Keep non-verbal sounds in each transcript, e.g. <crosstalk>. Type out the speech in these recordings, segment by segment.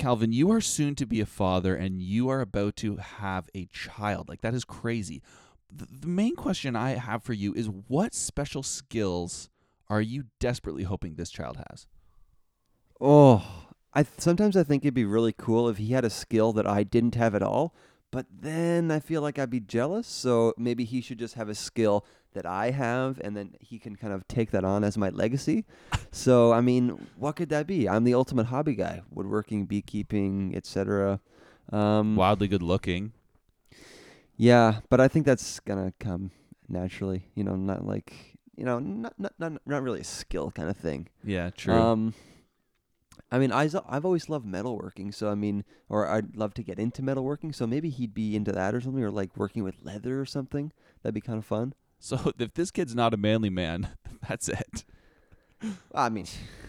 Calvin, you are soon to be a father and you are about to have a child. Like, that is crazy. The, the main question I have for you is what special skills are you desperately hoping this child has? Oh, I sometimes I think it'd be really cool if he had a skill that I didn't have at all. But then I feel like I'd be jealous. So maybe he should just have a skill that I have, and then he can kind of take that on as my legacy. <laughs> so I mean, what could that be? I'm the ultimate hobby guy: woodworking, beekeeping, etc. Um, Wildly good looking. Yeah, but I think that's gonna come naturally. You know, not like you know, not not not, not really a skill kind of thing. Yeah, true. Um, I mean, I, I've always loved metalworking, so I mean, or I'd love to get into metalworking, so maybe he'd be into that or something, or like working with leather or something. That'd be kind of fun. so <laughs> if this kid's not a manly man, <laughs> that's it. I mean,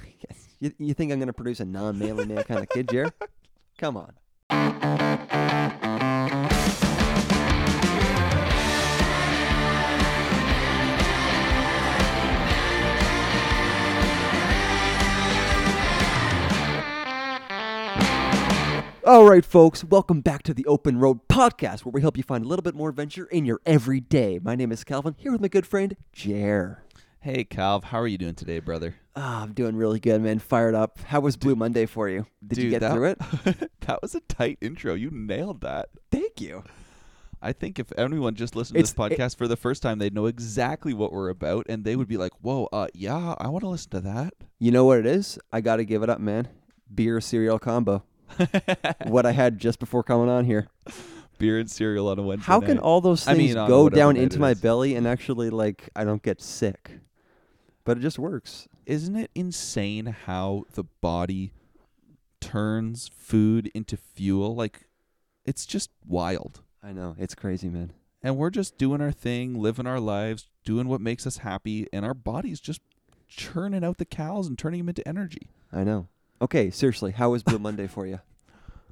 <laughs> you, you think I'm gonna produce a non-manly man kind of kid, Jer? Come on. All right, folks, welcome back to the Open Road Podcast, where we help you find a little bit more adventure in your everyday. My name is Calvin, here with my good friend Jer. Hey, Calv, how are you doing today, brother? Ah, I'm doing really good, man. Fired up. How was Blue Monday for you? Did you get that- through it? <laughs> that was a tight intro. You nailed that. Thank you. I think if anyone just listened to this It's- it- podcast for the first time, they'd know exactly what we're about, and they would be like, "Whoa, uh, yeah, I want to listen to that." You know what it is? I got to give it up, man. Beer cereal combo. <laughs> what I had just before coming on here. Beer and cereal on a Wednesday. How can night. all those I things mean, on go whatever down night into it my is. belly and actually like I don't get sick? But it just works. Isn't it insane how the body turns food into fuel? Like, it's just wild. I know. It's crazy, man. And we're just doing our thing, living our lives, doing what makes us happy, and our body's just churning out the cows and turning them into energy. I know. Okay, seriously, how was Blue Monday for you? <laughs>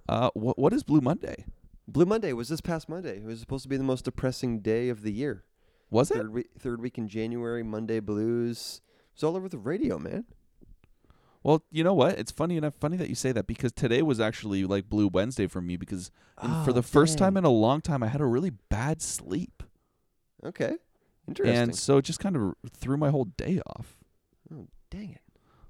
Uh, what what is Blue Monday? Blue Monday was this past Monday. It was supposed to be the most depressing day of the year. Was it? Third week, third week in January, Monday blues. It's all over the radio, man. Well, you know what? It's funny enough. Funny that you say that because today was actually like Blue Wednesday for me because in- for Oh, the first time in a long time I had a really bad sleep, Okay, interesting. and so it just kind of threw my whole day off. oh, dang it.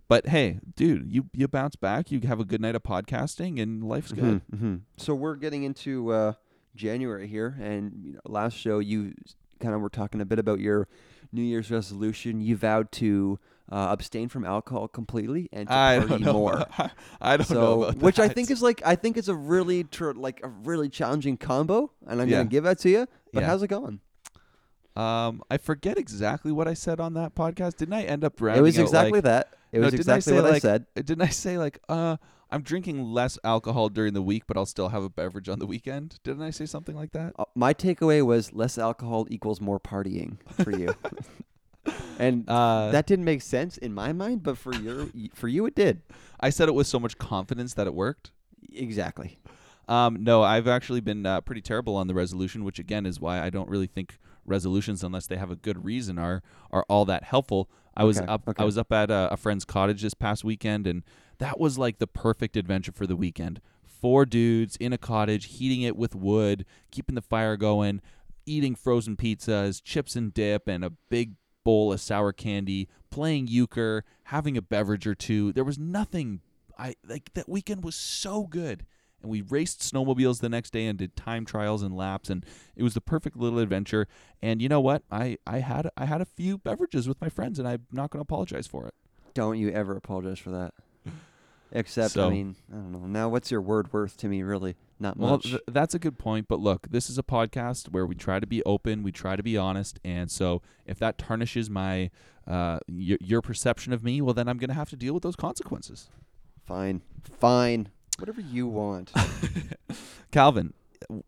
But hey, dude, you you bounce back. You have a good night of podcasting, and life's good. hmm So we're getting into uh, January here, and you know, last show you kind of were talking a bit about your New Year's resolution. You vowed to uh, abstain from alcohol completely and to I party don't more. <laughs> I don't know so, about which I think is like I think it's a really tr- like a really challenging combo, and I'm Yeah. gonna give that to you. But Yeah. how's it going? Um, I forget exactly what I said on that podcast. Didn't I end up It was exactly like, that. It was I exactly say, what I said. Didn't I say like, uh, I'm drinking less alcohol during the week, but I'll still have a beverage on the weekend? Didn't I say something like that? Uh, my takeaway was less alcohol equals more partying for you. <laughs> and Uh, that didn't make sense in my mind, but for your for you it did. I said it with so much confidence that it worked. Exactly. Um, no, I've actually been uh, pretty terrible on the resolution, which again is why I don't really think resolutions, unless they have a good reason, are are all that helpful. I was Okay, up, okay. I was up at a, a friend's cottage this past weekend, and that was like the perfect adventure for the weekend. Four dudes in a cottage, heating it with wood, keeping the fire going, eating frozen pizzas, chips and dip, and a big bowl of sour candy, playing euchre, having a beverage or two. There was nothing. I like that weekend was so good and we raced snowmobiles the next day and did time trials and laps and it was the perfect little adventure and you know what i i had i had a few beverages with my friends and i'm not going to apologize for it Don't you ever apologize for that. <laughs> Except, So- I mean, I don't know. Now, what's your word worth to me? Really, not well much. th- that's a good point but look this is a podcast where we try to be open we try to be honest and so if that tarnishes my uh y- your perception of me well then i'm going to have to deal with those consequences fine, fine. Whatever you want. <laughs> Calvin,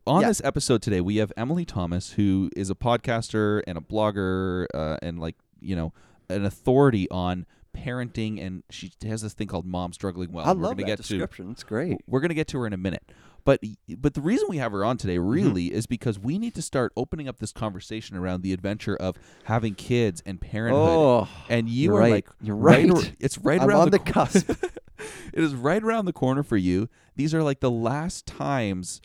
on Yeah. this episode today, we have Emily Thomas, who is a podcaster and a blogger, uh, and like you know, an authority on parenting, and she has this thing called "Mom Struggling Well." I we're love gonna that get description. It's great. we're gonna get to her in a minute. But but the reason we have her on today Mm-hmm. really is because we need to start opening up this conversation around the adventure of having kids and parenthood. Oh, and you you're are right. like You're right. right. it's right I'm around on the co- cusp. <laughs> <laughs> it is right around the corner for you. These are like the last times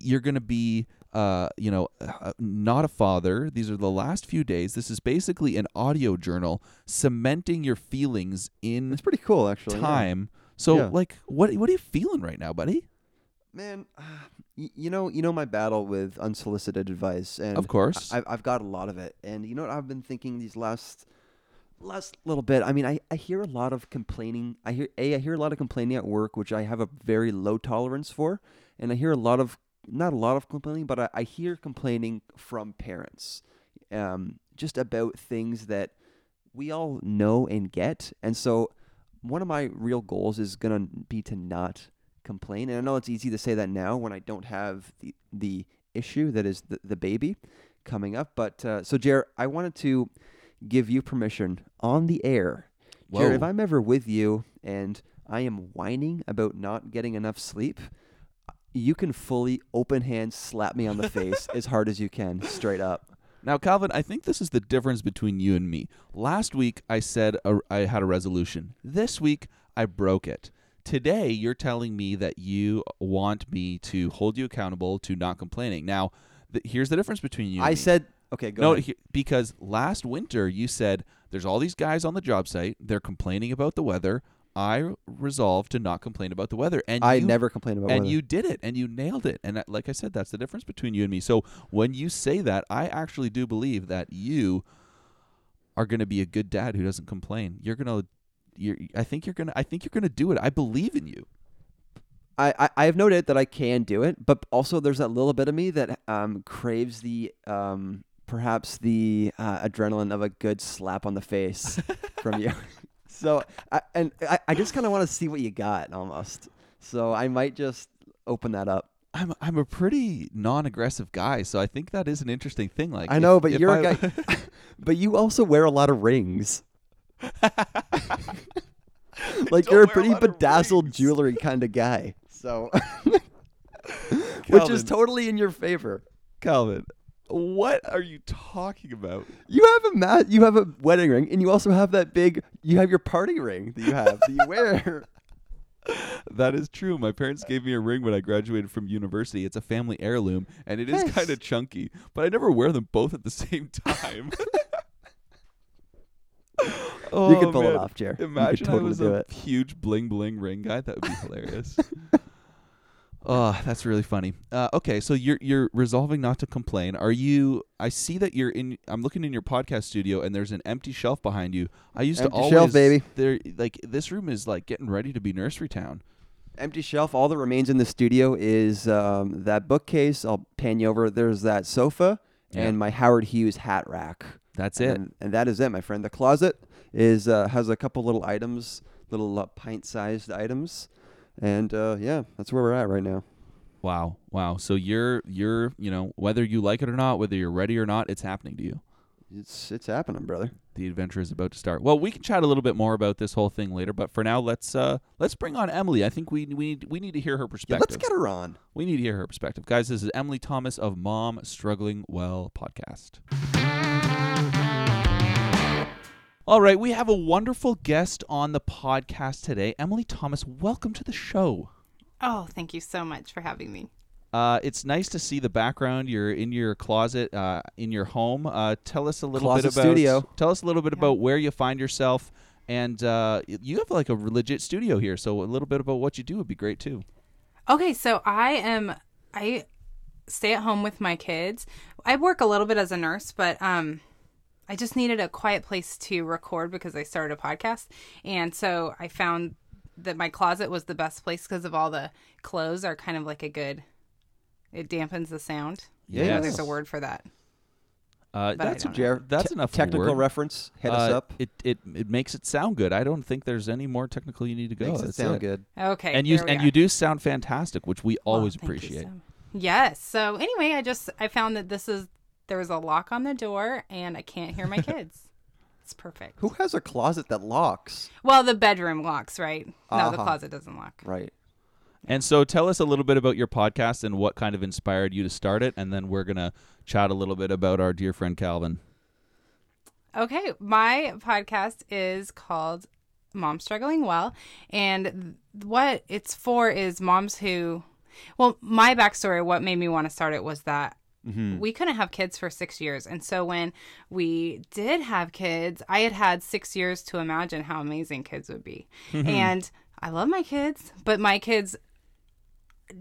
you're going to be uh, you know, uh, not a father. These are the last few days. This is basically an audio journal cementing your feelings in It's pretty cool, actually. yeah. time. So, Yeah. like, what what are you feeling right now, buddy? Man, <sighs> y- you know, you know my battle with unsolicited advice, and Of course. I- I've I've got a lot of it. And you know what I've been thinking these last last little bit. I mean, I, I hear a lot of complaining. I hear a I hear a lot of complaining at work, which I have a very low tolerance for, and I hear a lot of not a lot of complaining, but I, I hear complaining from parents, um, just about things that we all know and get. And so, one of my real goals is gonna be to not complain. And I know it's easy to say that now when I don't have the the issue that is the, the baby coming up. But uh, so, Jared, I wanted to give you permission on the air. Jared, if I'm ever with you and I am whining about not getting enough sleep, you can fully open hand slap me on the face <laughs> as hard as you can, straight up. Now, Calvin, I think this is the difference between you and me. Last week, I said a, I had a resolution. This week, I broke it. Today, you're telling me that you want me to hold you accountable to not complaining. Now, th- here's the difference between you. and I me. said, okay, go no, ahead. he- because last winter you said there's all these guys on the job site. They're complaining about the weather. I resolved to not complain about the weather, and I you never complain about and weather. you did it and you nailed it and like i said that's the difference between you and me so when you say that i actually do believe that you are going to be a good dad who doesn't complain you're going to you're, i think you're going to i think you're going to do it i believe in you I, I, have no doubt that I can do it, but also there's that little bit of me that um, craves the um, perhaps the uh, adrenaline of a good slap on the face from you. <laughs> <laughs> So I, and I, I just kind of want to see what you got almost. So I might just open that up. i'm i'm a pretty non-aggressive guy so i think that is an interesting thing like I if- know, but if you're I- a guy. <laughs> but you also wear a lot of rings. like don't you're a a pretty lot bedazzled jewelry kind of guy. So, which is totally in your favor. calvin what are you talking about You have a mat. You have a wedding ring, and you also have that big. You have your party ring that you have that you wear. <laughs> That is true. My parents gave me a ring when I graduated from university. It's a family heirloom, and it is kind of chunky, but I never wear them both at the <laughs> same time. <laughs> oh, you can pull it off, Jer. Imagine you totally I was a it. huge bling bling ring guy. That would be hilarious. Oh, that's really funny. Uh, okay, so you're you're resolving not to complain. Are you? I see that you're in. I'm looking in your podcast studio, and there's an empty shelf behind you. I used Empty to always shelf, baby. There, like this room is like getting ready to be nursery town. Empty shelf. All that remains in the studio is um, that bookcase. I'll pan you over. There's that sofa Yeah. and my Howard Hughes hat rack. That's it. And, and that is it, my friend. The closet is uh, has a couple little items, little uh, pint-sized items, and uh, yeah, that's where we're at right now. Wow, wow. So you're you're you know whether you like it or not, whether you're ready or not, it's happening to you. It's it's happening, brother. The adventure is about to start. Well, we can chat a little bit more about this whole thing later, but for now, let's uh let's bring on Emily. I think we we need we need to hear her Yeah, perspective. let's get her on. we need to hear her perspective, guys. This is Emily Thomas of Mom Struggling Well podcast. All right, we have a wonderful guest on the podcast today. Emily Thomas, welcome to the show. Oh, thank you so much for having me. Uh, it's nice to see the background. You're in your closet, uh, in your home. Uh, tell us a little Closet bit about. studio. Tell us a little bit Yeah. about where you find yourself, and uh, you have like a legit studio here. So a little bit about what you do would be great too. Okay, so I am I stay at home with my kids. I work a little bit as a nurse, but um I just needed a quiet place to record because I started a podcast. And so I found that my closet was the best place because of all the clothes are kind of like a good it dampens the sound. Yeah. Yes. there's a word for that. Uh, that's don't know. Jared, that's te- enough technical word. reference. Hit us Uh, up. It it it makes it sound good. I don't think there's any more technical you need to go. Makes it That's sound good. Okay. And you and are. you do sound fantastic, which we always thank you appreciate. so- Yes. So anyway, I just I found that this is there was a lock on the door and I can't hear my <laughs> kids. it's perfect. Who has a closet that locks? Well, the bedroom locks, right? No, the Uh-huh. closet doesn't lock. Right. And so tell us a little bit about your podcast and what kind of inspired you to start it, and then we're gonna chat a little bit about our dear friend Calvin. Okay, my podcast is called Mom struggling well. And what it's for is moms who, well, my backstory, what made me want to start it was that we couldn't have kids for six years. And so when we did have kids, I had had six years to imagine how amazing kids would be. and I love my kids, but my kids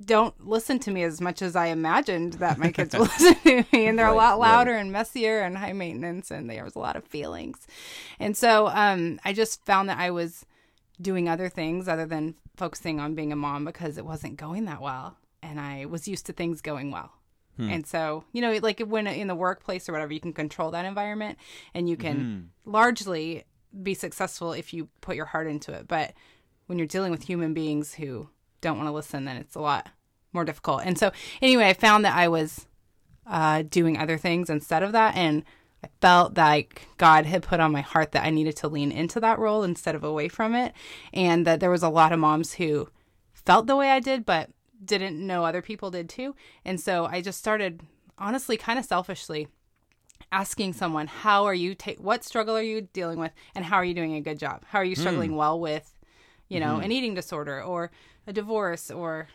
don't listen to me as much as I imagined that my kids will <laughs> listen to me. And they're a Right, lot right. louder and messier and high maintenance, and there was a lot of feelings. And so um, I just found that I was doing other things other than focusing on being a mom because it wasn't going that well. And I was used to things going well. And so, you know, like when in the workplace or whatever, you can control that environment and you can largely be successful if you put your heart into it. But when you're dealing with human beings who don't want to listen, then it's a lot more difficult. And so, anyway, I found that I was uh, doing other things instead of that. And I felt like God had put on my heart that I needed to lean into that role instead of away from it. And that there was a lot of moms who felt the way I did, but didn't know other people did too. And so I just started, honestly, kind of selfishly asking someone, how are you, ta- what struggle are you dealing with? And how are you doing a good job? How are you struggling well with, you know, an eating disorder or a divorce or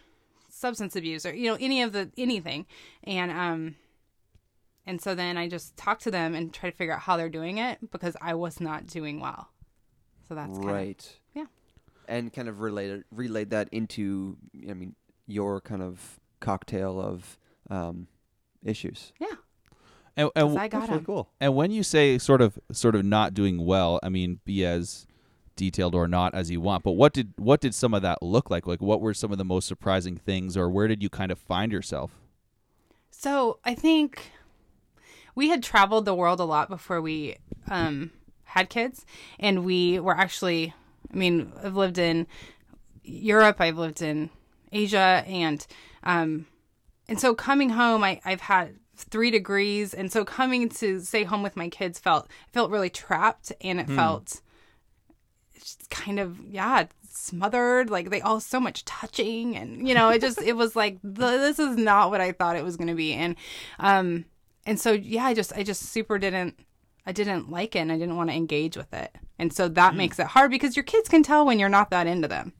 substance abuse or, you know, any of the, anything. And, um, and so then I just talk to them and try to figure out how they're doing it because I was not doing well. So that's kind of, right. yeah. And kind of related relayed that into I mean your kind of cocktail of um, issues. yeah. And, 'Cause and, I got That's really cool. and when you say sort of sort of not doing well, I mean be as detailed or not as you want. But what did what did some of that look like? Like what were some of the most surprising things, or where did you kind of find yourself? So I think we had traveled the world a lot before we um, had kids, and we were actually. I mean, I've lived in Europe, I've lived in Asia, and um, and so coming home, I, I've had three degrees, and so coming to stay home with my kids felt felt really trapped, and it felt just kind of yeah smothered. Like they all so much touching and you know it just it was like this is not what i thought it was going to be. And um and so yeah i just i just super didn't i didn't like it and i didn't want to engage with it. And so that makes it hard because your kids can tell when you're not that into them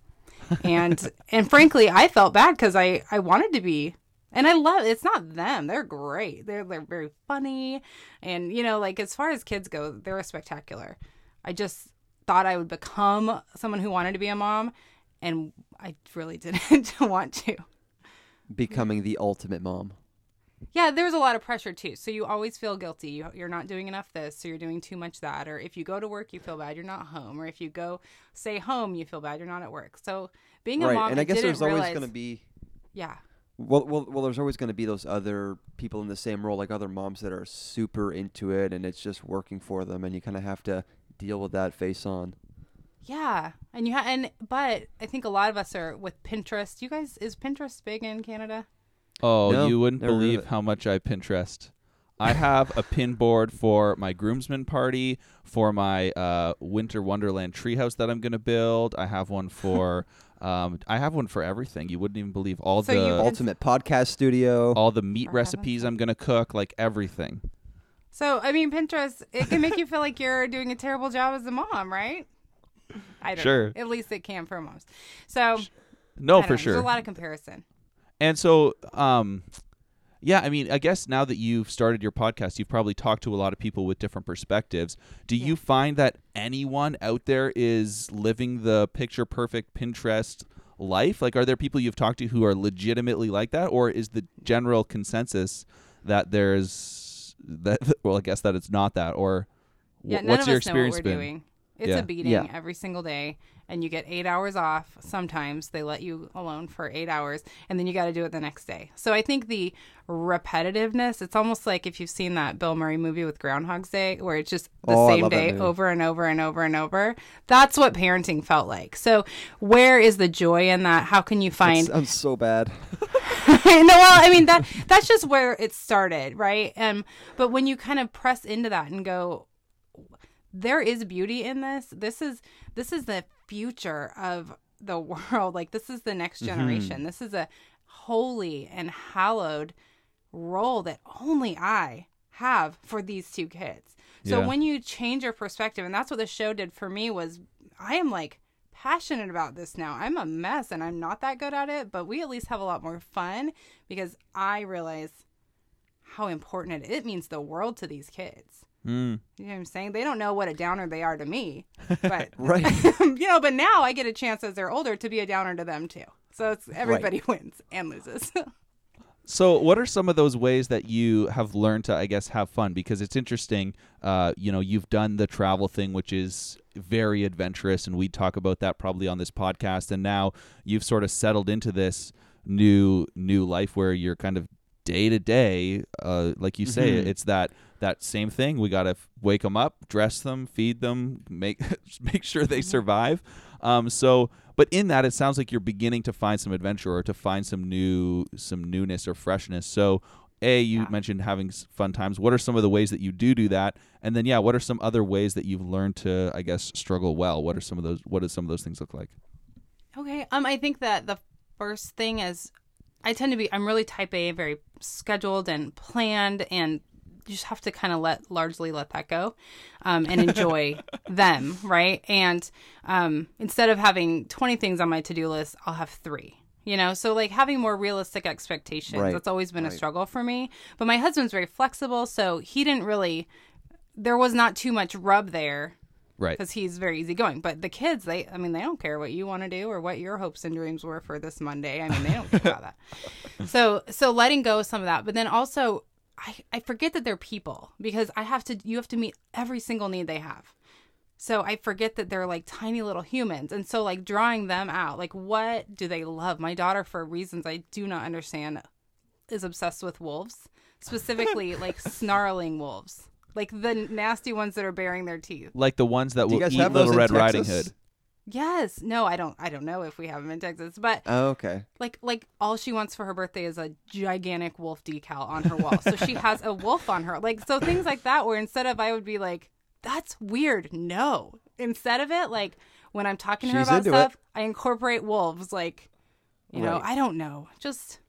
and and frankly i felt bad because i i wanted to be and i love it's not them. They're great. They're they're very funny. And you know like as far as kids go they're spectacular. I just thought i would become someone who wanted to be a mom and i really <laughs> didn't want to. Becoming the ultimate mom. Yeah there's a lot of pressure too so you always feel guilty you, you're not doing enough this so you're doing too much that or if you go to work you feel bad you're not home or if you go stay home you feel bad you're not at work so being a mom is right. mom and I guess there's always realize, going to be yeah well, well, well. There's always going to be those other people in the same role, like other moms that are super into it, and it's just working for them, and you kind of have to deal with that face on. Yeah, and you ha- and but I think a lot of us are with Pinterest. You guys, is Pinterest big in Canada? Oh, No, you wouldn't never heard of believe it. how much I Pinterest. I have a pin board for my groomsmen party, for my uh, winter wonderland treehouse that I'm going to build. I have one for, <laughs> um, I have one for everything. You wouldn't even believe all So the you- Ultimate podcast studio. all the meat For heaven's recipes I'm going to cook, like everything. So I mean, Pinterest it can make you feel like you're doing a terrible job as a mom, right? I don't Sure. know. At least it can for moms. So No, I don't for know. sure. There's a lot of comparison. And so, um, yeah, I mean, I guess now that you've started your podcast, you've probably talked to a lot of people with different perspectives. Do you find that anyone out there is living the picture perfect Pinterest life? Like, are there people you've talked to who are legitimately like that, or is the general consensus that there's that? <laughs> Well, I guess that it's not that. Or Yeah, what's your us know what experience been? doing. It's Yeah. a beating Yeah. every single day, and you get eight hours off. Sometimes they let you alone for eight hours, and then you got to do it the next day. So I think the repetitiveness, it's almost like if you've seen that Bill Murray movie with Groundhog's Day, where it's just the Oh, I same love that day movie. over and over and over and over. That's what parenting felt like. So where is the joy in that? How can you find I'm so bad. <laughs> no, well, I mean that that's just where it started, right? Um, but when you kind of press into that and go, there is beauty in this. This is this is the future of the <laughs> world. Like this is the next mm-hmm. generation. This is a holy and hallowed role that only I have for these two kids. So Yeah. when you change your perspective, and that's what the show did for me was I am like passionate about this now. I'm a mess and I'm not that good at it, but we at least have a lot more fun because I realize how important it, it means the world to these kids. Mm. You know what I'm saying? They don't know what a downer they are to me, <laughs> but Right. <laughs> you know, but now I get a chance as they're older to be a downer to them too. So it's everybody <laughs> wins and loses. So, what are some of those ways that you have learned to, I guess, have fun? Because it's interesting. Uh, you know, you've done the travel thing, which is very adventurous, and we talk about that probably on this podcast. And now you've sort of settled into this new new life where you're kind of day to day, uh, like you say, Mhm. it's that that same thing. We gotta f- wake them up, dress them, feed them, make <laughs> make sure they survive. Um, so, but in that, it sounds like you're beginning to find some adventure or to find some new some newness or freshness. So, a you Yeah. mentioned having fun times. What are some of the ways that you do do that? And then, yeah, what are some other ways that you've learned to, I guess, struggle well? What are some of those? What do some of those things look like? Okay. Um, I think that the first thing is I tend to be I'm really type A, very scheduled and planned and you just have to kind of let largely let that go um, and enjoy <laughs> them right? And um, instead of having 20 things on my to-do list i'll have three you know? So like having more realistic expectations Right, that's always been a struggle for me. But my husband's very flexible so he didn't really there was not too much rub there Right. because he's very easygoing. But the kids, they, I mean, they don't care what you want to do or what your hopes and dreams were for this Monday. I mean, they don't care about that. <laughs> So, so letting go of some of that, but then also, I, I forget that they're people because I have to, you have to meet every single need they have. So I forget that they're like tiny little humans. And so like drawing them out, like what do they love? My daughter, for reasons I do not understand, is obsessed with wolves, specifically like <laughs> snarling wolves. Like the nasty ones that are baring their teeth. like the ones that Do you will guys eat have those Little in Red Riding Texas? Hood. Yes. No, I don't I don't know if we have them in Texas, but Oh, okay. like like all she wants for her birthday is a gigantic wolf decal on her wall. so she has a wolf on her. Like so things like that where instead of I would be like that's weird. No. Instead of it like when I'm talking to her She's about into stuff, I incorporate wolves like you know, Right. I don't know. Just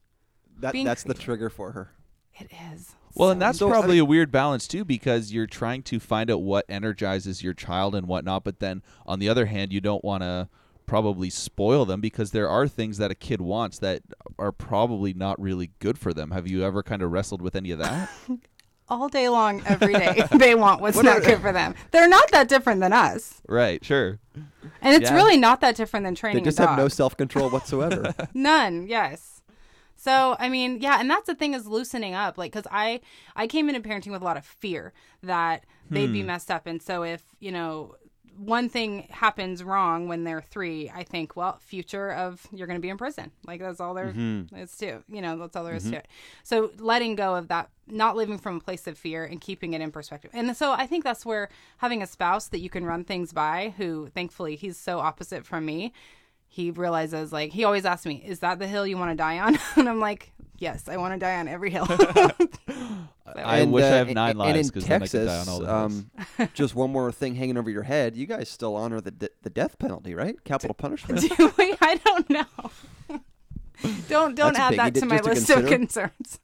That Being that's the creative. trigger for her. it is. Well, and that's So, I probably mean- a weird balance too, because you're trying to find out what energizes your child and whatnot. But then on the other hand, you don't want to probably spoil them because there are things that a kid wants that are probably not really good for them. Have you ever kind of wrestled with any of that? <laughs> all day long every day <laughs> they want what's What not good for them. They're not that different than us. right. Sure. And it's Yeah. really not that different than training. They training just a dog. have no self control whatsoever. <laughs> None, yes. So, I mean, yeah, and that's the thing is loosening up. Like, because I, I came into parenting with a lot of fear that they'd be hmm. messed up. And so, if, you know, one thing happens wrong when they're three, I think, well, future of you're going to be in prison. Like, that's all there mm-hmm. is to, you know, that's all there is to mm-hmm. it. So, letting go of that, not living from a place of fear and keeping it in perspective. And so, I think that's where having a spouse that you can run things by, who thankfully he's so opposite from me, he realizes like he always asks me, "Is that the hill you want to die on?" <laughs> and I'm like, "Yes, I want to die on every hill." <laughs> <laughs> I And, wish I uh, have nine and lives in because then I could die Texas, on all the hills. um, just one more thing hanging over your head. You guys still honor the de- the death penalty, right? Capital punishment. Do we? I don't know. don't don't That's add that to- to my to list of concerns.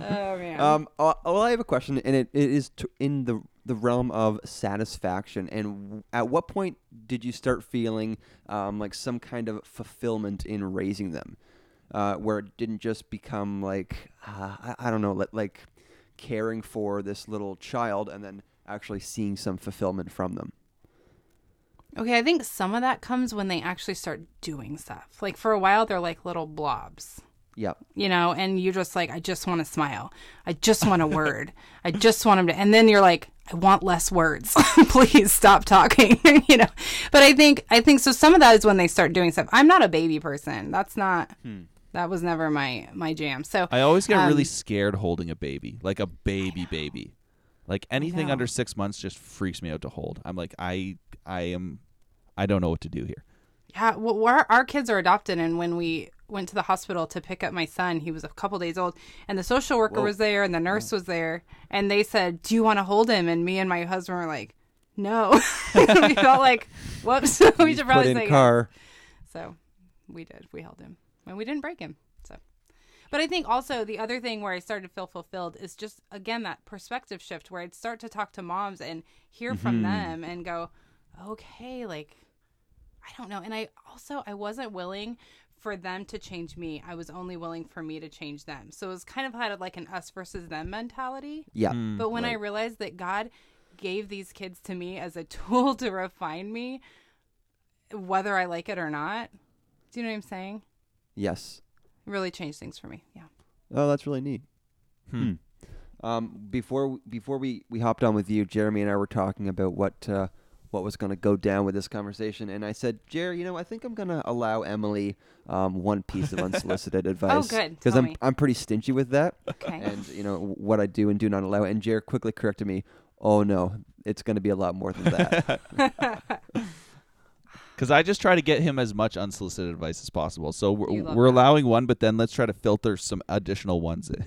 oh man. Um, uh, well, I have a question, and it, it is t- in the the realm of satisfaction. And at what point did you start feeling um, like some kind of fulfillment in raising them, uh, where it didn't just become like uh, I, I don't know, like caring for this little child, and then actually seeing some fulfillment from them. okay, I think some of that comes when they actually start doing stuff. Like for a while, they're like little blobs. Yep. you know, and you're just like, I just want to smile. I just want a word. I just want him to, and then you're like, I want less words. <laughs> Please stop talking, <laughs> you know. But I think, I think so. Some of that is when they start doing stuff. I'm not a baby person. That's not, that was never my, my jam. So I always get really um, scared holding a baby, like a baby baby. Like anything under six months just freaks me out to hold. I'm like, I, I am, I don't know what to do here. Yeah, well, our, our kids are adopted, and when we went to the hospital to pick up my son, he was a couple days old, and the social worker Whoa. was there, and the nurse was there, and they said, "Do you want to hold him?" And me and my husband were like, "No." <laughs> we felt like, "Whoops, <laughs> we Please should probably in say yes." car. So we did. We held him, and we didn't break him. So, but I think also the other thing where I started to feel fulfilled is just again that perspective shift where I'd start to talk to moms and hear from mm-hmm. them and go, okay, like I don't know. And I also I wasn't willing for them to change me. I was only willing for me to change them. So it was kind of had like an us versus them mentality. Yeah. Hmm. But when I realized that God gave these kids to me as a <laughs> tool to refine me, whether I like it or not, do you know what I'm saying? Yes. It really changed things for me. Yeah. Oh, that's really neat. Hmm. Um, before before we, we hopped on with you, Jeremy and I were talking about what uh, what was going to go down with this conversation, and I said, Jerry, you know, I think I'm going to allow Emily um, one piece of <laughs> unsolicited advice. good. Because I'm me. I'm pretty stingy with that, Okay. and you know what I do and do not allow. And Jerry quickly corrected me. Oh no, it's going to be a lot more than that. <laughs> Because I just try to get him as much unsolicited advice as possible. So we're, we're allowing one, but then let's try to filter some additional ones in.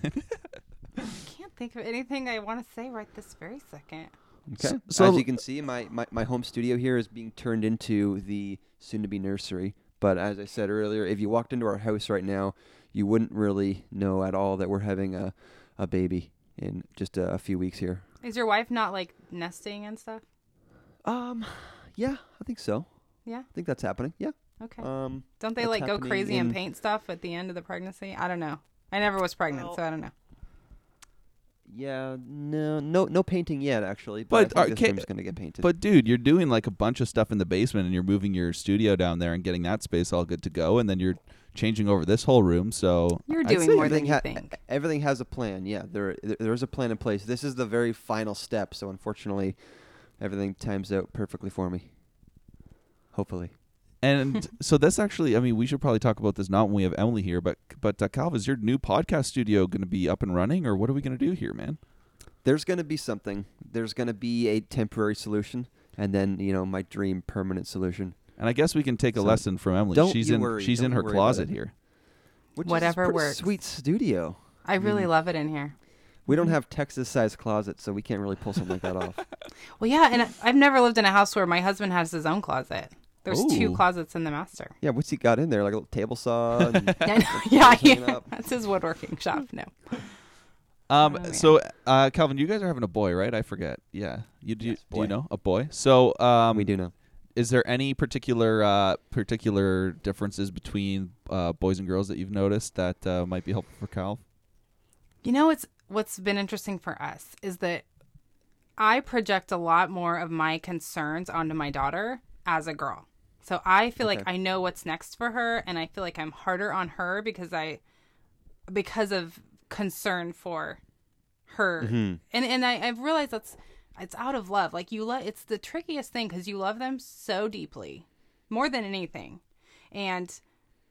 I can't think of anything I want to say right this very second. Okay. So- as you can see, my, my, my home studio here is being turned into the soon to be nursery. But as I said earlier, if you walked into our house right now, you wouldn't really know at all that we're having a, a baby in just a, a few weeks here. Is your wife not like nesting and stuff? Um, yeah, I think so. Yeah. I think that's happening. Yeah. Okay. Um, Don't they like go happening crazy and paint stuff at the end of the pregnancy? I don't know. I never was pregnant, Well- so I don't know. Yeah, no, no, no painting yet, actually. But, But, I uh, this room's gonna get painted. but dude, you're doing like a bunch of stuff in the basement, and you're moving your studio down there and getting that space all good to go, and then you're changing over this whole room. So You're doing more than everything you ha- think. everything has a plan. Yeah, there there- there is a plan in place. This is the very final step. So unfortunately, everything times out perfectly for me. Hopefully. And so that's actually, I mean, we should probably talk about this not when we have Emily here, but but uh, Calv, is your new podcast studio going to be up and running, or what are we going to do here, man? There's going to be something. There's going to be a temporary solution, and then you know my dream permanent solution, And I guess we can take a So, lesson from Emily. don't she's you in worry. she's Don't in her closet here. which Whatever is a works. sweet studio. I really Mm. love it in here. We don't have Texas-sized closets, so we can't really pull something like that off. <laughs> Well, yeah, and I've never lived in a house where my husband has his own closet. There's two closets in the master. Yeah, what's he got in there? Like a little table saw. <laughs> And I know. yeah, yeah. up. <laughs> That's his woodworking shop. No. Um, Oh, so uh, Calvin, you guys are having a boy, right? I forget. Yeah, you do. Yes, do you know a boy? So um, we do know. Is there any particular uh, particular differences between uh, boys and girls that you've noticed that uh, might be helpful for Cal? You know what's what's been interesting for us is that I project a lot more of my concerns onto my daughter as a girl. So I feel like I know what's next for her and I feel like I'm harder on her because I because of concern for her. Mhm. And and I, I've realized that's it's out of love. Like you love it's the trickiest thing because you love them so deeply, more than anything. And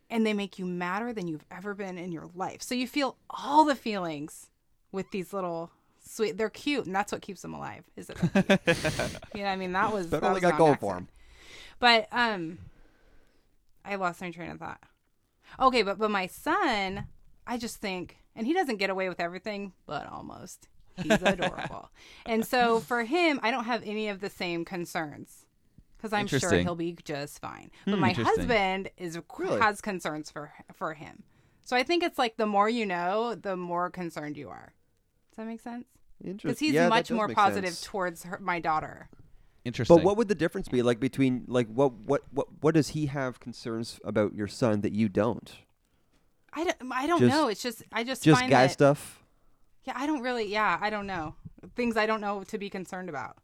and they make you madder than you've ever been in your life. So you feel all the feelings with these little sweet. They're cute, and that's what keeps them alive. Is it? they're <laughs> you know, I mean, that was that only was got not going an for accident. But um, I lost my train of thought. Okay, but but my son, I just think, and he doesn't get away with everything, but almost. He's <laughs> adorable, and so for him, I don't have any of the same concerns because I'm sure he'll be just fine. But my husband is Really? has concerns for for him. So I think it's like the more you know, the more concerned you are. Does that make sense? Because he's Yeah, much more positive sense. towards her, my daughter. Interesting. But what would the difference be like between like what what what what does he have concerns about your son that you don't? I don't, I don't Just- know. It's just I just Just find guy that, stuff. Yeah, I don't really. Yeah, I don't know things I don't know to be concerned about.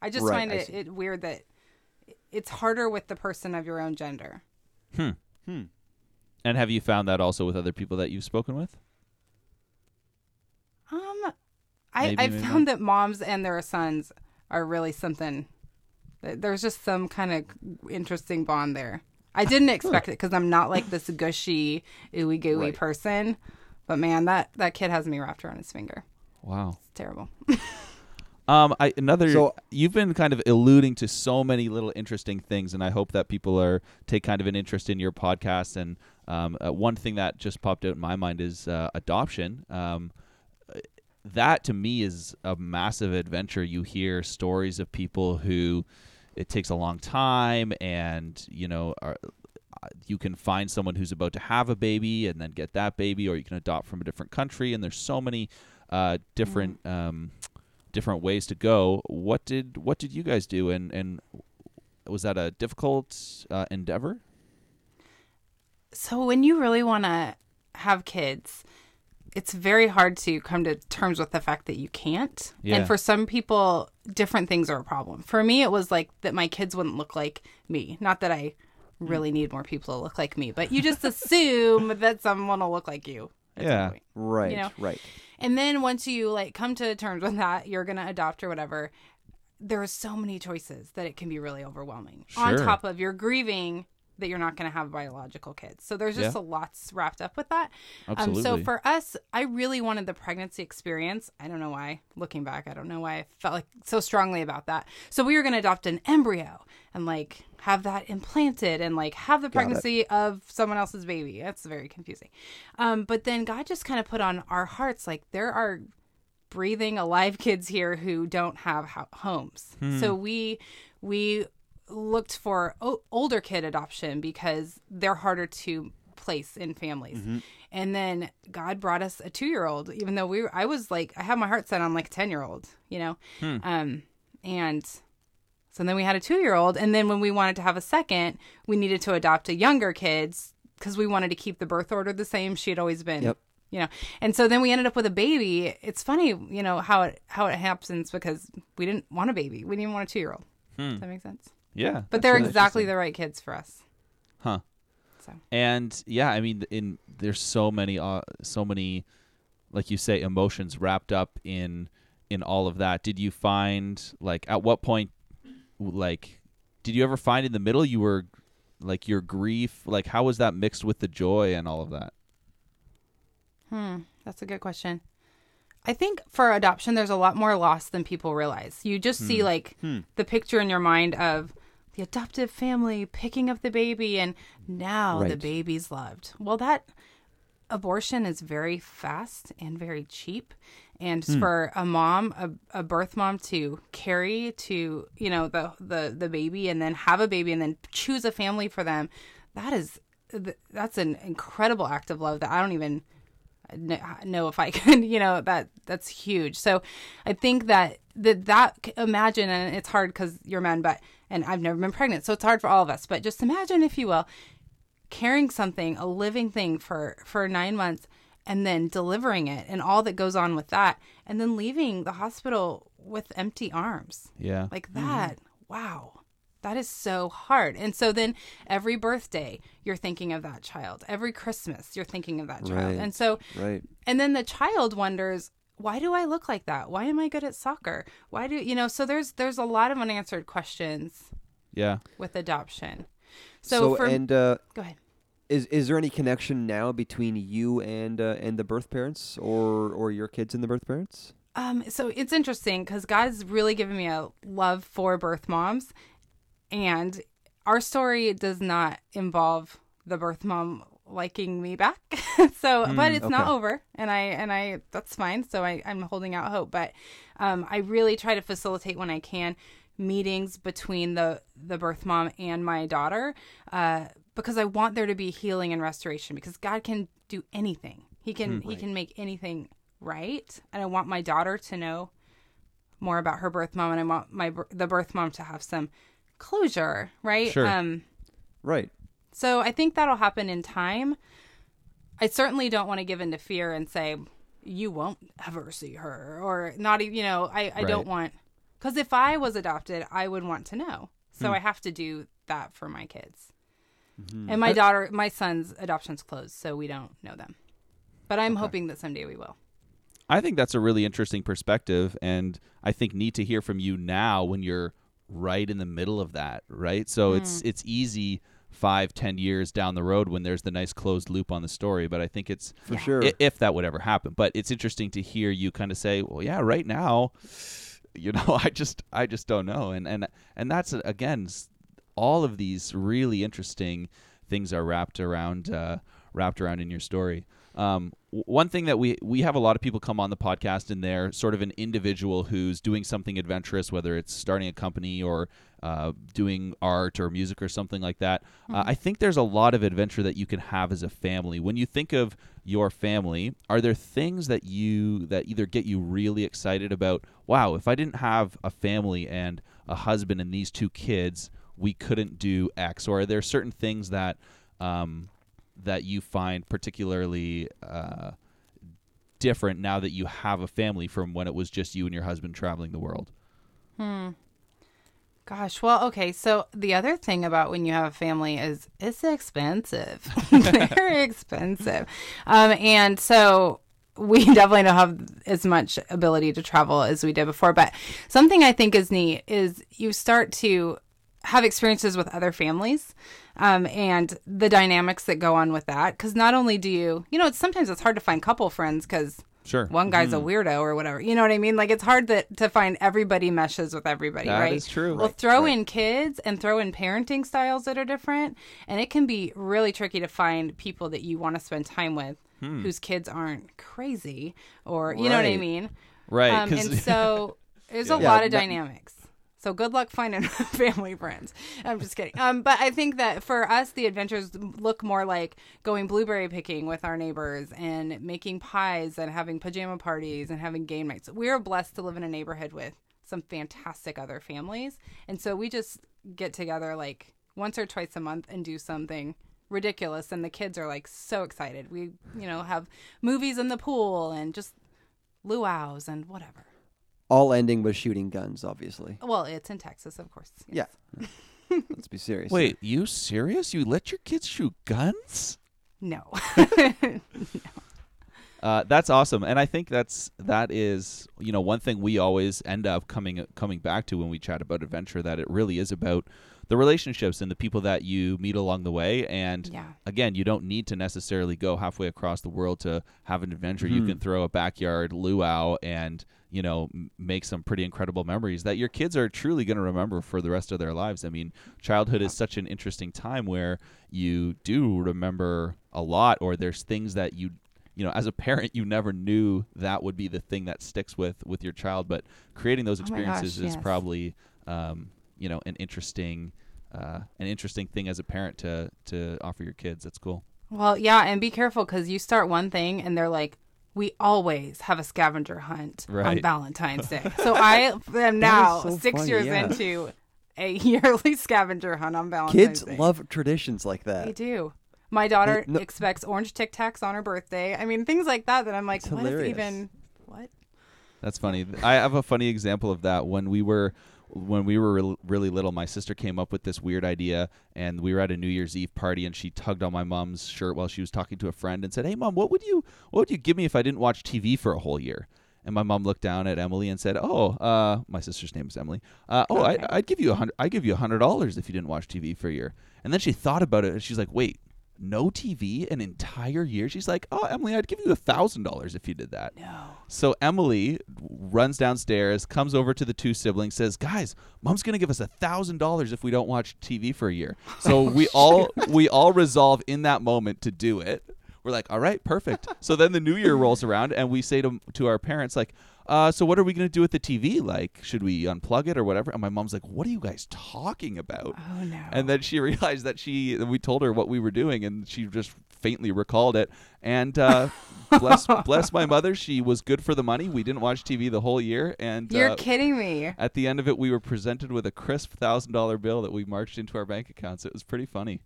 I just Right, find I it, it weird that it's harder with the person of your own gender. Hmm. Hmm. And have you found that also with other people that you've spoken with? Um, I Maybe, I maybe found that moms and their sons are really something. There's just some kind of interesting bond there. I didn't expect it because I'm not like this gushy, ooey gooey Right. person. But man, that that kid has me wrapped around his finger. Wow. It's terrible. <laughs> Um, I another. So- you've been kind of alluding to so many little interesting things, and I hope that people are take kind of an interest in your podcast. And um, uh, one thing that just popped out in my mind is uh, adoption. Um, uh, that to me is a massive adventure. You hear stories of people who it takes a long time, and you know, are, uh, you can find someone who's about to have a baby and then get that baby, or you can adopt from a different country. And there's so many uh, different um, different ways to go. What did what did you guys do, and and was that a difficult uh, endeavor? So when you really want to have kids, it's very hard to come to terms with the fact that you can't. Yeah. And for some people, different things are a problem. For me, it was like that my kids wouldn't look like me. Not that I really need more people to look like me, but you just assume <laughs> that someone will look like you. Yeah. Right, You know? right. And then once you like come to terms with that, you're gonna adopt or whatever. There are so many choices that it can be really overwhelming. On top of you're grieving that you're not going to have biological kids, so there's just Yeah. a lots wrapped up with that. Um, Absolutely. so for us, I really wanted the pregnancy experience. I don't know why. Looking back, I don't know why I felt like so strongly about that. So we were going to adopt an embryo and like have that implanted and like have the pregnancy of someone else's baby. That's very confusing. Um, but then God just kind of put on our hearts like there are breathing alive kids here who don't have ho- homes. So we we looked for o- older kid adoption because they're harder to place in families. Mm-hmm. And then God brought us a 2-year-old even though we were, I was like I had my heart set on like a 10-year-old, you know. Hmm. Um and so then we had a 2-year-old and then when we wanted to have a second, we needed to adopt a younger kids because we wanted to keep the birth order the same. She had always been Yep. you know and so then we ended up with a baby it's funny you know how it how it happens because we didn't want a baby we didn't even want a two-year-old hmm. does that make sense yeah. but they're exactly the right kids for us Huh. so And yeah, I mean, in there's so many, uh, so many, like you say, emotions wrapped up in in all of that. Did you find like at what point, like, did you ever find in the middle you were like your grief, like how was that mixed with the joy and all of that? hmm that's a good question i think for adoption there's a lot more loss than people realize you just see like the picture in your mind of the adoptive family picking up the baby and now the baby's loved. Well that abortion is very fast and very cheap and hmm. for a mom a, a birth mom to carry to you know the, the the baby and then have a baby and then choose a family for them that is that's an incredible act of love that i don't even know if i <laughs> can you know that that's huge. So i think that that that imagine and it's hard because you're men but and i've never been pregnant so it's hard for all of us. But just imagine if you will carrying something a living thing for for nine months and then delivering it and all that goes on with that and then leaving the hospital with empty arms. Yeah. like mm-hmm. that. Wow. That is so hard. And so then every birthday you're thinking of that child. Every christmas you're thinking of that child. Right. and so Right. and then the child wonders why do i look like that why am i good at soccer why do you know so there's there's a lot of unanswered questions yeah. with adoption so, for and uh, go ahead is is there any connection now between you and uh, and the birth parents or or your kids and the birth parents? Um, so it's interesting because God's really given me a love for birth moms, and our story does not involve the birth mom liking me back. <laughs> so, but it's not over, and I and I that's fine. So I I'm holding out hope, but um, I really try to facilitate when I can meetings between the the birth mom and my daughter uh, because I want there to be healing and restoration because God can do anything. He can he can make anything right, and I want my daughter to know more about her birth mom, and I want my the birth mom to have some closure, right? Sure. Um, Right. So I think that'll happen in time. I certainly don't want to give into fear and say you won't ever see her or not even, you know, I, I don't want cuz if I was adopted, I would want to know. So hmm. I have to do that for my kids. Mm-hmm. And my daughter, my son's adoption's closed, so we don't know them. But I'm hoping that someday we will. I think that's a really interesting perspective, and I think need to hear from you now when you're right in the middle of that, right? So it's hmm. it's easy five, ten years down the road when there's the nice closed loop on the story, but I think it's For Yeah. sure. if that would ever happen. But it's interesting to hear you kind of say, "Well, yeah, right now, you know, <laughs> I just I just don't know," and and and that's again, all of these really interesting things are wrapped around uh, wrapped around in your story. Um, one thing that we we have a lot of people come on the podcast and they're sort of an individual who's doing something adventurous, whether it's starting a company or uh, doing art or music or something like that. Uh, I think there's a lot of adventure that you can have as a family. When you think of your family, are there things that you that either get you really excited about? Wow, if I didn't have a family and a husband and these two kids, we couldn't do X, or are there certain things that um, that you find particularly uh, different now that you have a family from when it was just you and your husband traveling the world? Hmm. Gosh, well, okay. So the other thing about when you have a family is it's expensive, <laughs> very expensive, um, and so we <laughs> definitely don't have as much ability to travel as we did before. But something I think is neat is you start to have experiences with other families um, and the dynamics that go on with that. Because not only do you, you know, it's sometimes it's hard to find couple friends because Sure. one guy's a weirdo or whatever. You know what I mean? Like it's hard that to find everybody meshes with everybody, That right? is true. Well, Right, throw in kids and throw in parenting styles that are different, and it can be really tricky to find people that you want to spend time with Hmm. whose kids aren't crazy or you know what I mean? Right. Um, and <laughs> so there's a Yeah. lot of that- dynamics. So good luck finding <laughs> family friends. I'm just kidding. Um, but I think that for us, the adventures look more like going blueberry picking with our neighbors and making pies and having pajama parties and having game nights. We're blessed to live in a neighborhood with some fantastic other families, and so we just get together like once or twice a month and do something ridiculous and the kids are like so excited we you know have movies in the pool and just luau's and whatever All ending with shooting guns, obviously. well, it's in Texas, of course. yes. Yeah. <laughs> Let's be serious. Wait, you serious? You let your kids shoot guns? <laughs> No. Uh, that's awesome, and I think that's that is you know one thing we always end up coming coming back to when we chat about adventure that it really is about the relationships and the people that you meet along the way. And Yeah. again, you don't need to necessarily go halfway across the world to have an adventure. You Mhm. can throw a backyard luau and you know m- make some pretty incredible memories that your kids are truly going to remember for the rest of their lives. I mean, childhood is such an interesting time where you do remember a lot, or there's things that you you know as a parent you never knew that would be the thing that sticks with with your child but creating those Oh gosh, experiences is yes. probably um, you know an interesting uh, an interesting thing as a parent to to offer your kids that's cool Well, yeah, and be careful because you start one thing and they're like, we always have a scavenger hunt on Valentine's Day. <laughs> So I am now so six funny, years yeah. into a <laughs> yearly scavenger hunt on Valentine's Kids Day. love traditions like that. They do. My daughter no- expects orange Tic Tacs on her birthday. I mean, things like that. That I'm like, what is hilarious. even what? That's funny. I have a funny example of that. When we were when we were re- really little, my sister came up with this weird idea, and we were at a New Year's Eve party, and she tugged on my mom's shirt while she was talking to a friend and said, "Hey, mom, what would you what would you give me if I didn't watch TV for a whole year?" And my mom looked down at Emily and said, "Oh, uh, my sister's name is Emily. Uh, oh, Okay. I, I'd give you a hundred. I'd give you a hundred dollars if you didn't watch TV for a year." And then she thought about it, and she's like, "Wait." No TV an entire year. She's like, "Oh, Emily, I'd give you a thousand dollars if you did that." No. So Emily runs downstairs, comes over to the two siblings, says, "Guys, Mom's gonna give us a thousand dollars if we don't watch TV for a year." <laughs> So oh, we all <laughs> we all resolve in that moment to do it. We're like, "All right, perfect." So then the new year rolls around, and we say to to our parents, like, uh, "So what are we gonna do with the TV? Like, should we unplug it or whatever?" And my mom's like, "What are you guys talking about?" Oh no. And then she <laughs> realized that she we told her what we were doing, and she just faintly recalled it. And uh, <laughs> bless bless my mother, she was good for the money. We didn't watch TV the whole year, and You're uh, kidding me. at the end of it, we were presented with a crisp thousand dollar bill that we marched into our bank accounts. It was pretty funny.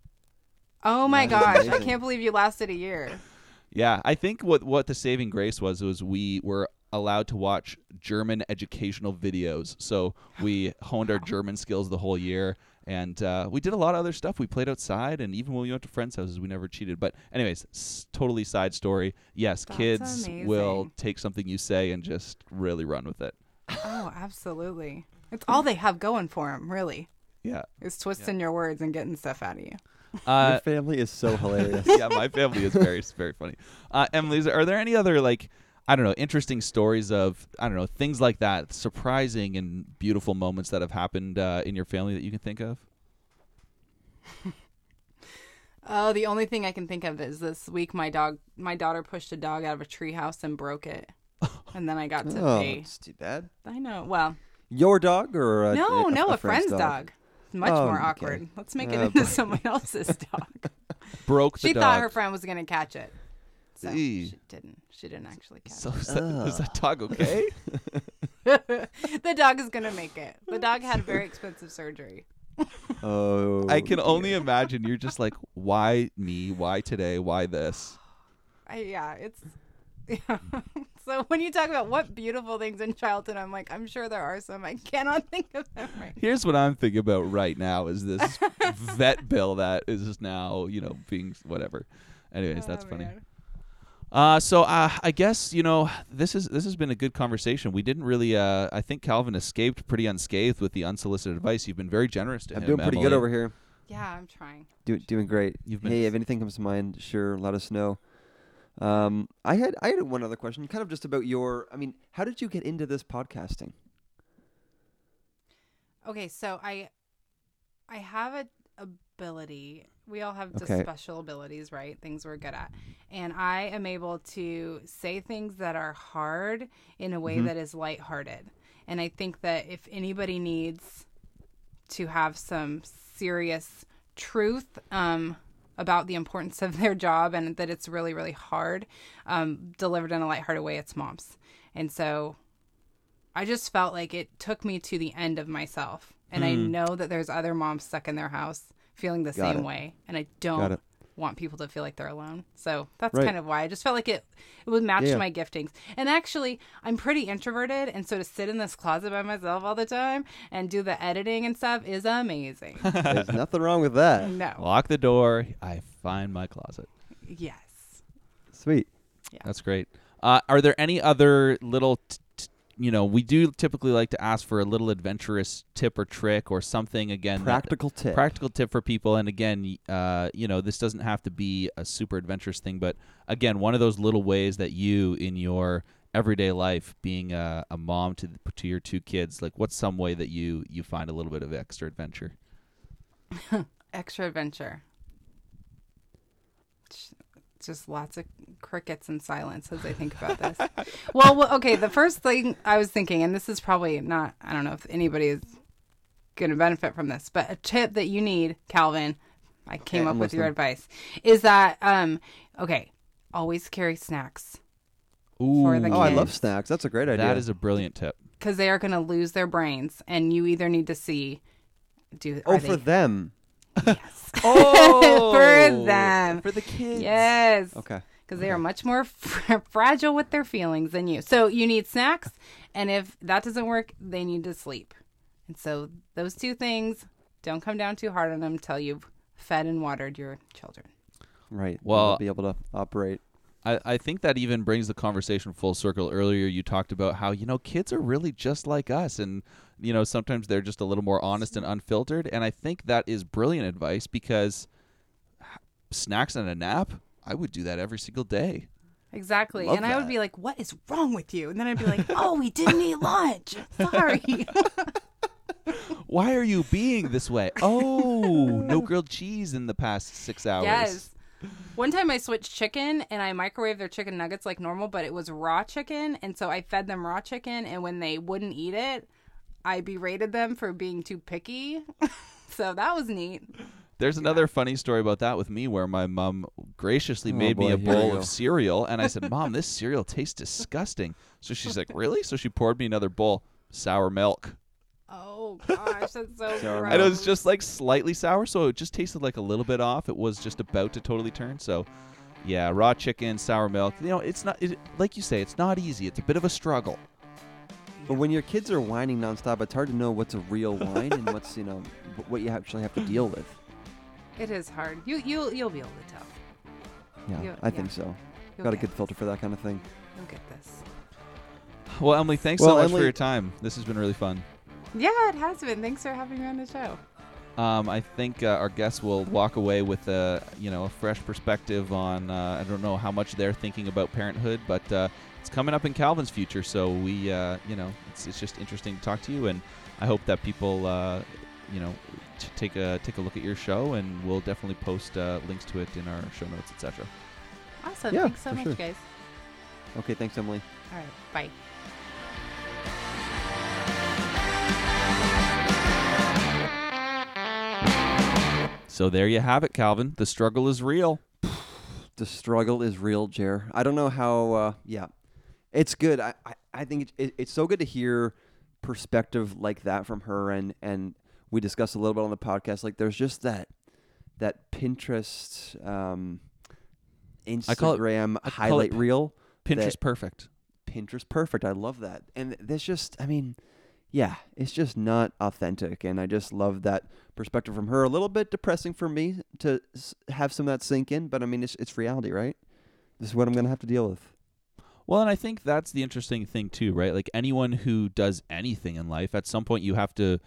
Oh my That is gosh. I can't believe you lasted a year. Yeah, I think what what the saving grace was was we were allowed to watch German educational videos. So we honed our German skills the whole year, and uh, we did a lot of other stuff. We played outside, and even when we went to friends' houses, we never cheated. But anyways, s- totally side story. Yes, That's kids will take something you say and just really run with it. Oh, absolutely. It's all they have going for them, really. Yeah. It's twisting your words and getting stuff out of you. Uh, Your family is so hilarious. <laughs> yeah, my family is very very funny. Uh, Emily, are there any other like I don't know interesting stories of I don't know things like that, surprising and beautiful moments that have happened uh, in your family that you can think of? <laughs> Oh, the only thing I can think of is this week my dog, my daughter pushed a dog out of a treehouse and broke it, <laughs> and then I got to oh, pay. it's too bad. I know. Well, Your dog or a, no, a, no, a, friend's, friend's dog. Much Oh, more okay. awkward. Let's make it Uh, into <laughs> someone else's dog. Broke the she dog. thought her friend was gonna catch it, so she didn't. She didn't actually catch so is that, is that dog oh. okay? <laughs> <laughs> the dog is gonna make it. The dog had very expensive surgery. Oh, I can only imagine you're just like, why me? Why today? Why this? I, yeah, it's. Yeah. <laughs> so when you talk about what beautiful things in childhood, I'm like, I'm sure there are some. I cannot think of them right. Here's what I'm thinking about right now: is this vet bill that is now, you know, being whatever. Anyways, oh, that's Oh, funny. man. Uh, so uh, I guess you know this is this has been a good conversation. We didn't really. Uh, I think Calvin escaped pretty unscathed with the unsolicited advice. You've been very generous to him. I'm doing pretty good over here. Yeah, I'm trying. Do, doing great. You've been hey, if anything comes to mind, sure, let us know. Um, I had I had one other question, kind of just about your. I mean, how did you get into this podcasting? Okay, so I I have a ability. We all have just Okay. special abilities, right? Things we're good at. And I am able to say things that are hard in a way Mhm. that is lighthearted. And I think that if anybody needs to have some serious truth um, about the importance <laughs> of their job and that it's really, really hard, um, delivered in a lighthearted way, it's moms. And so I just felt like it took me to the end of myself. And I know that there's other moms stuck in their house feeling the Got same it. way. And I don't want people to feel like they're alone. So that's Right. kind of why I just felt like it it would match Yeah. my giftings. And actually, I'm pretty introverted, and so to sit in this closet by myself all the time and do the editing and stuff is amazing. <laughs> There's <laughs> nothing wrong with that. no. Lock the door. I find my closet. Yes. Sweet. Yeah. That's great. Uh, are there any other little, t- t- you know, we do typically like to ask for a little adventurous tip or trick or something again. that- Practical tip. practical tip for people and again uh, you know this doesn't have to be a super adventurous thing but again one of those little ways that you in your everyday life being a, a mom to the, to your two kids like what's some way that you you find a little bit of extra adventure <laughs> Extra adventure. J- Just lots of crickets and silence as I think about this. <laughs> well, well, okay. The first thing I was thinking, and this is probably not, I don't know if anybody is going to benefit from this, but a tip that you need, Calvin, I came up I'm with your advice, is that, um, okay, always carry snacks Ooh, For the Oh, I love snacks. That's a great idea. that is a brilliant tip because they are going to lose their brains, and you either need to see, do oh, for they, them. Yes, <laughs> oh For them. for the kids yes, Okay. because they are much more <laughs> fr- fragile with their feelings than you. So you need snacks, and if that doesn't work, they need to sleep. And so those two things don't come down too hard on them until you've fed and watered your children. Right. Well- They'll be able to operate. I, I think that even brings the conversation full circle. Earlier, you talked about how you know kids are really just like us, and you know sometimes they're just a little more honest and unfiltered. And I think that is brilliant advice because snacks and a nap, I would do that every single day. Exactly. Love and I would be like, "What is wrong with you?" And then I'd be like, "Oh, we didn't eat lunch. Sorry." <laughs> Why are you being this way? Oh, no grilled cheese in the past six <laughs> hours. Yes. One time I switched chicken and I microwaved their chicken nuggets like normal, but it was raw chicken. And so I fed them raw chicken. And when they wouldn't eat it, I berated them for being too picky. <laughs> so that was neat. There's another funny story about that with me where my mom graciously Oh, made me a here we bowl go. of cereal and I said, "Mom, this cereal tastes disgusting." So she's like, "Really?" So she poured me another bowl, sour milk. Oh, gosh. That's so <laughs> Sour gross. And it was just like slightly sour, so it just tasted like a little bit off. It was just about to totally turn. So, yeah, raw chicken, sour milk. You know, it's not it, like you say, it's not easy. It's a bit of a struggle. But when your kids are whining nonstop, it's hard to know what's a real whine and what's you know what you actually have to deal with. It is hard. You, you'll, you'll be able to tell. Yeah, Yeah, I yeah. think so. You'll Got a get good this. filter for that kind of thing. You'll get this. Well, Emily, thanks Well, so much for Emily- your time. This has been really fun. Yeah, it has been. Thanks for having me on the show. Um, I think uh, our guests will walk away with a you know a fresh perspective on. Uh, I don't know how much they're thinking about parenthood, but uh, it's coming up in Calvin's future. So we, uh, you know, it's, it's just interesting to talk to you, and I hope that people, uh, you know, t- take a take a look at your show, and we'll definitely post uh, links to it in our show notes, etc. Awesome. Yeah, Thanks so much, sure. guys. Okay, thanks, Emily. All right. Bye. So there you have it, Calvin. The struggle is real. The struggle is real, Jer. I don't know how. Uh, yeah, it's good. I, I, I think it, it, it's so good to hear perspective like that from her, and and we discussed a little bit on the podcast. Like there's just that that Pinterest, um, I call it- Instagram I call it highlight reel. Pinterest perfect. Pinterest perfect. I love that. And there's just, I mean, yeah, it's just not authentic. And I just love that perspective from her. A little bit depressing for me to have some of that sink in, but I mean, it's it's reality, right? This is what I'm gonna have to deal with. Well, and I think that's the interesting thing too, right? Like anyone who does anything in life, at some point you have to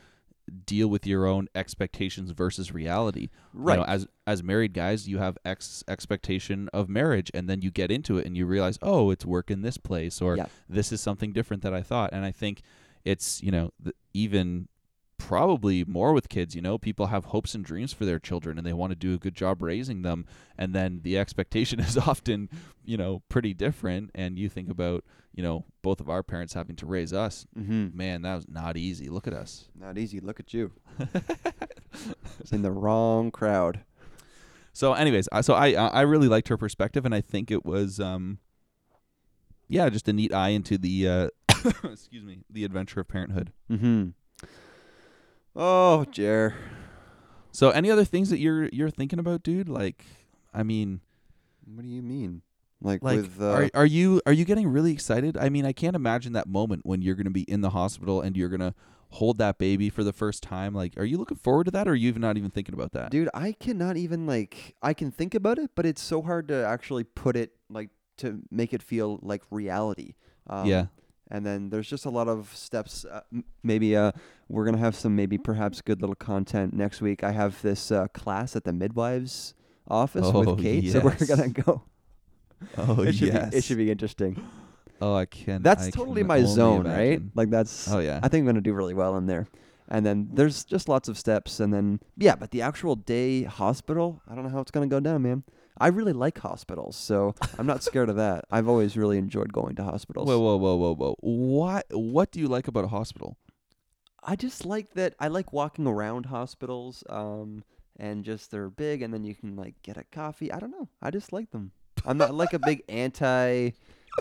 deal with your own expectations versus reality. Right. You know, as as married guys, you have ex expectation of marriage, and then you get into it and you realize, oh, it's work in this place, or Yeah. this is something different that I thought. And I think it's you know th- even probably more with kids. You know, people have hopes and dreams for their children, and they want to do a good job raising them. And then the expectation <laughs> is often you know pretty different. And you think about you know both of our parents having to raise us. mm-hmm. Man, that was not easy. Look at us. Not easy. Look at you. <laughs> it's in the wrong crowd. So, anyways, I- so I I really liked her perspective, and I think it was um, yeah, just a neat eye into the uh, <laughs> excuse me, the adventure of parenthood. Mm-hmm. Oh, Jer. So, any other things that you're you're thinking about, dude? Like, I mean, What do you mean? Like, like, with uh, are are you are you getting really excited? I mean, I can't imagine that moment when you're gonna be in the hospital and you're gonna hold that baby for the first time. Like, are you looking forward to that, or are you even not even thinking about that? dude, I cannot even like I can think about it, but it's so hard to actually put it like to make it feel like reality. Um, yeah, and then there's just a lot of steps. Uh, m- maybe uh, we're gonna have some maybe perhaps good little content next week. I have this uh, class at the midwives office Oh, with Kate, so we're gonna go. oh <laughs> it should yes, be it should be interesting. Oh, I can. That's I totally can my zone, right? Like that's. Oh yeah. I think I'm gonna do really well in there. And then there's just lots of steps, and then yeah, but the actual day hospital, I don't know how it's gonna go down, man. I really like hospitals, so I'm not scared of that. I've always really enjoyed going to hospitals. Whoa, whoa, whoa, whoa, whoa! What what do you like about a hospital? I just like that. I like walking around hospitals, um, and just they're big, and then you can like get a coffee. I don't know. I just like them. I'm not like a big <laughs> anti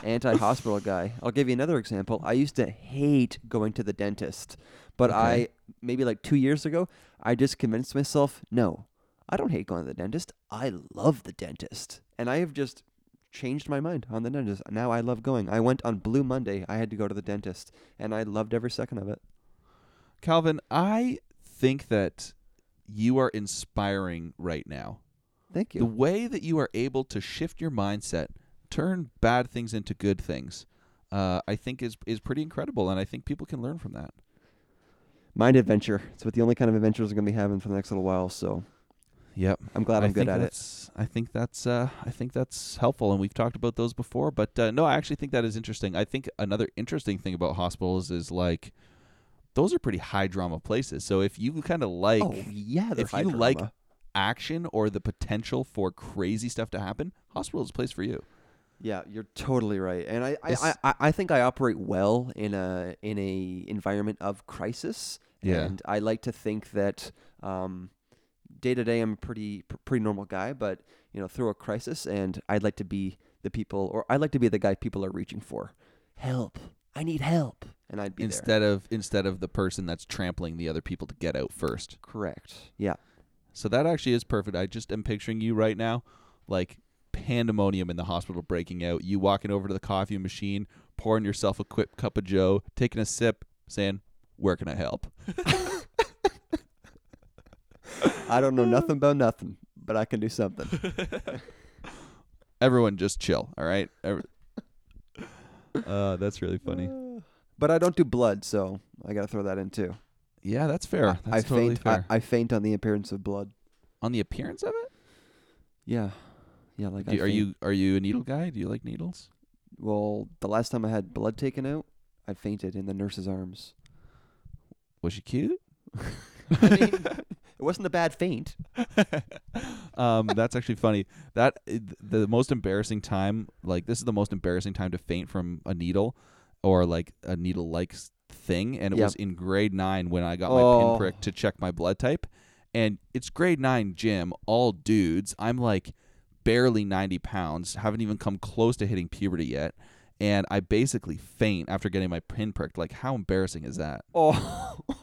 anti hospital guy. I'll give you another example. I used to hate going to the dentist, but I maybe like two years ago, I just convinced myself, no, I don't hate going to the dentist. I love the dentist, and I have just changed my mind on the dentist. Now I love going. I went on Blue Monday. I had to go to the dentist, and I loved every second of it. Calvin, I think that you are inspiring right now. Thank you. The way that you are able to shift your mindset, turn bad things into good things, uh, I think is is pretty incredible, and I think people can learn from that. Mind adventure. It's what the only kind of adventures we're gonna be having for the next little while. So Yep. I'm glad I I'm good think at it. I think that's uh, I think that's helpful, and we've talked about those before. But uh, no, I actually think that is interesting. I think another interesting thing about hospitals is like those are pretty high drama places. So if you kind of like oh yeah, if you like action or the potential for crazy stuff to happen, hospital is a place for you. Yeah, you're totally right, and I, I, I, I- I think I operate well in a in a environment of crisis. Yeah. and I like to think that um, day to day I'm a pretty pretty normal guy, but you know through a crisis, and I'd like to be the people, or I'd like to be the guy people are reaching for. Help! I need help, and I'd be there. instead of instead of the person that's trampling the other people to get out first. Correct. Yeah. So that actually is perfect. I just am picturing you right now, like pandemonium in the hospital breaking out. You walking over to the coffee machine, pouring yourself a quick cup of Joe, taking a sip, saying, "Where can I help?" <laughs> I don't know nothing about nothing, but I can do something. <laughs> Everyone, just chill. All right. Every- <laughs> uh, that's really funny. <sighs> But I don't do blood, so I got to throw that in too. Yeah, that's fair. I, That's I totally faint. fair. I, I faint on the appearance of blood. On the appearance of it, Yeah, yeah. Like, I Do- are faint. you are you a needle guy? Do you like needles? Well, the last time I had blood taken out, I fainted in the nurse's arms. Was she cute? <laughs> I mean, it wasn't a bad faint. <laughs> um, that's actually funny. That the most embarrassing time, like this is the most embarrassing time to faint from a needle, or like a needle-like thing, and it Yep. was in grade nine when I got my Oh. pinprick to check my blood type, and it's grade nine gym, all dudes. I'm like barely 90 pounds, haven't even come close to hitting puberty yet. And I basically faint after getting my pinprick. Like, how embarrassing is that? Oh, <laughs>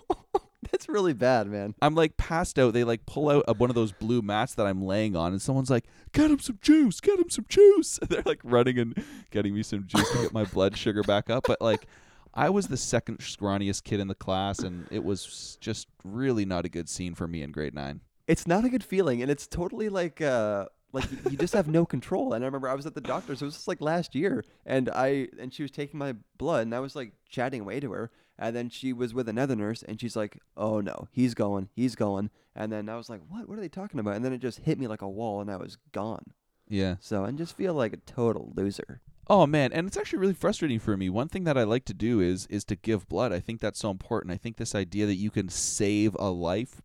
That's really bad, man. I'm like passed out. They like pull out one of those blue mats that I'm laying on, and someone's like, "Get him some juice! Get him some juice!" And <laughs> they're like running and getting me some juice to get my blood <laughs> sugar back up. But like, I was the second scrawniest kid in the class, and it was just really not a good scene for me in grade nine. It's not a good feeling, and it's totally like uh like you just have no control. And I remember I was at the doctor's. It was just like last year, and I and she was taking my blood, and I was like chatting away to her, and then she was with another nurse, and she's like, "Oh no, he's going, he's going," and then I was like, "What? What are they talking about?" And then it just hit me like a wall, and I was gone. Yeah. So I just feel like a total loser. Oh man, and it's actually really frustrating for me. One thing that I like to do is is to give blood. I think that's so important. I think this idea that you can save a life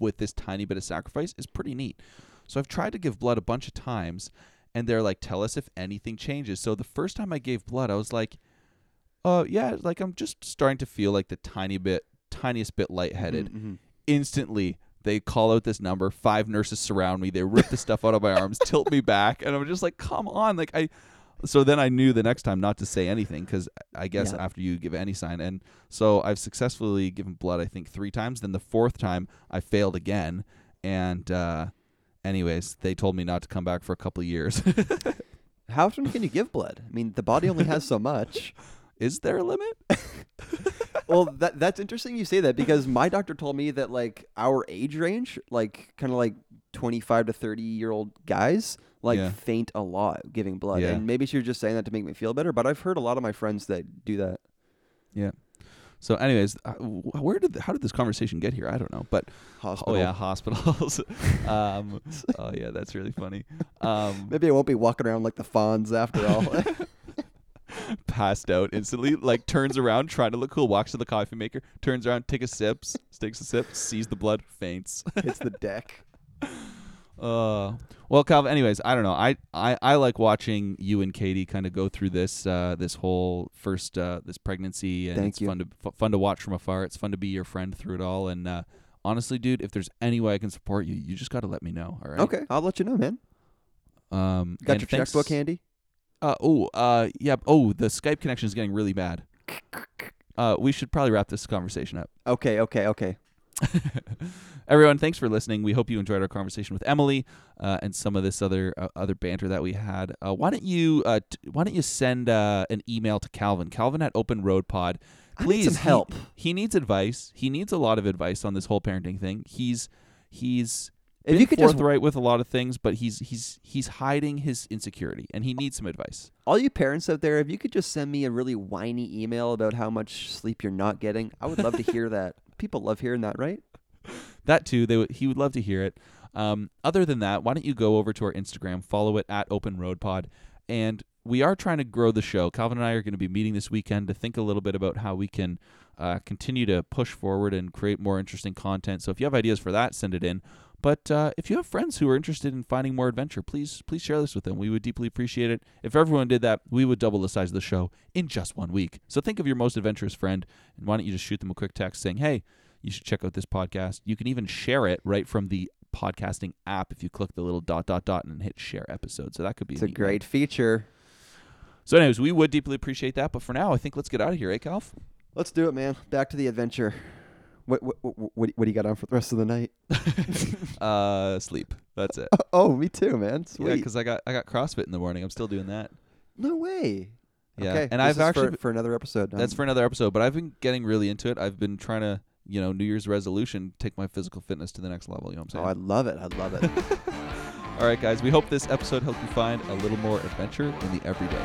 with this tiny bit of sacrifice is pretty neat. So I've tried to give blood a bunch of times and they're like tell us if anything changes. So the first time I gave blood, I was like, "Uh yeah, like I'm just starting to feel like the tiny bit tiniest bit lightheaded." Mhm. Instantly they call out this number. Five nurses surround me. They rip the stuff out of my arms, <laughs> tilt me back, and I'm just like, "Come on!" Like I, so then I knew the next time not to say anything because I guess Yeah. after you give any sign, and so I've successfully given blood I think three times. Then the fourth time I failed again, and uh, anyways, they told me not to come back for a couple of years. <laughs> How often can you give blood? I mean, the body only has so much. <laughs> Is there a limit? <laughs> well, that that's interesting you say that because my doctor told me that like our age range, like kind of like 25 to 30 year old guys, like Yeah. faint a lot giving blood. Yeah. And maybe she was just saying that to make me feel better, but I've heard a lot of my friends that do that. Yeah. So, anyways, uh, where did how did this conversation get here? I don't know, but Hospital. oh yeah, hospitals. <laughs> um, oh yeah, that's really funny. <laughs> Um, Maybe I won't be walking around like the Fonz after all. <laughs> passed out instantly, like turns around, trying to look cool, walks to the coffee maker, turns around, take a sip, takes a sip, sees the blood, faints. Hits the <laughs> deck. Uh, well, Calvin. Anyways, I don't know. I, I, I like watching you and Katie kind of go through this uh, this whole first uh, this pregnancy, and Thank it's you. fun to f- fun to watch from afar. It's fun to be your friend through it all. And uh, honestly, dude, if there's any way I can support you, you just got to let me know. All right. Okay, I'll let you know, man. Um, Got and your thanks- checkbook handy? Uh, oh, uh, yeah. Oh, the Skype connection is getting really bad. Uh, we should probably wrap this conversation up. <laughs> Okay, okay, okay. Everyone, thanks for listening. We hope you enjoyed our conversation with Emily uh, and some of this other uh, other banter that we had. Uh, why don't you uh, t- Why don't you send uh, an email to Calvin? Calvin at Open Road Pod. Please, some he- help. He, needs advice. He needs a lot of advice on this whole parenting thing. He's he's If you could just forthright with a lot of things, but he's he's he's hiding his insecurity, and he needs some advice. all you parents out there, if you could just send me a really whiny email about how much sleep you're not getting, I would love to hear <laughs> that. People love hearing that, right? That too, they would he would love to hear it. Um, other than that, why don't you go over to our Instagram, follow it at Open Road Pod, and we are trying to grow the show. Calvin and I are going to be meeting this weekend to think a little bit about how we can uh, continue to push forward and create more interesting content. So if you have ideas for that, send it in. But uh, if you have friends who are interested in finding more adventure, please please share this with them. We would deeply appreciate it. If everyone did that, we would double the size of the show in just one week. So think of your most adventurous friend, and why don't you just shoot them a quick text saying, "Hey, you should check out this podcast." You can even share it right from the podcasting app if you click the little dot dot dot and hit share episode. So that could be It's a one. great feature. So, anyways, we would deeply appreciate that. But for now, I think let's get out of here, eh, Calf? Let's do it, man. Back to the adventure. What what what, what, do you got on for the rest of the night? <laughs> uh, sleep. That's it. <laughs> Oh, me too, man. Yeah, because I got I got CrossFit in the morning. I'm still doing that. no way. Yeah, Okay, and this I've actually for, for another episode. that's Um, for another episode. But I've been getting really into it. I've been trying to, you know, New Year's resolution, take my physical fitness to the next level. You know what I'm saying? Oh? I love it. I love it. <laughs> All right, guys. We hope this episode helped you find a little more adventure in the everyday.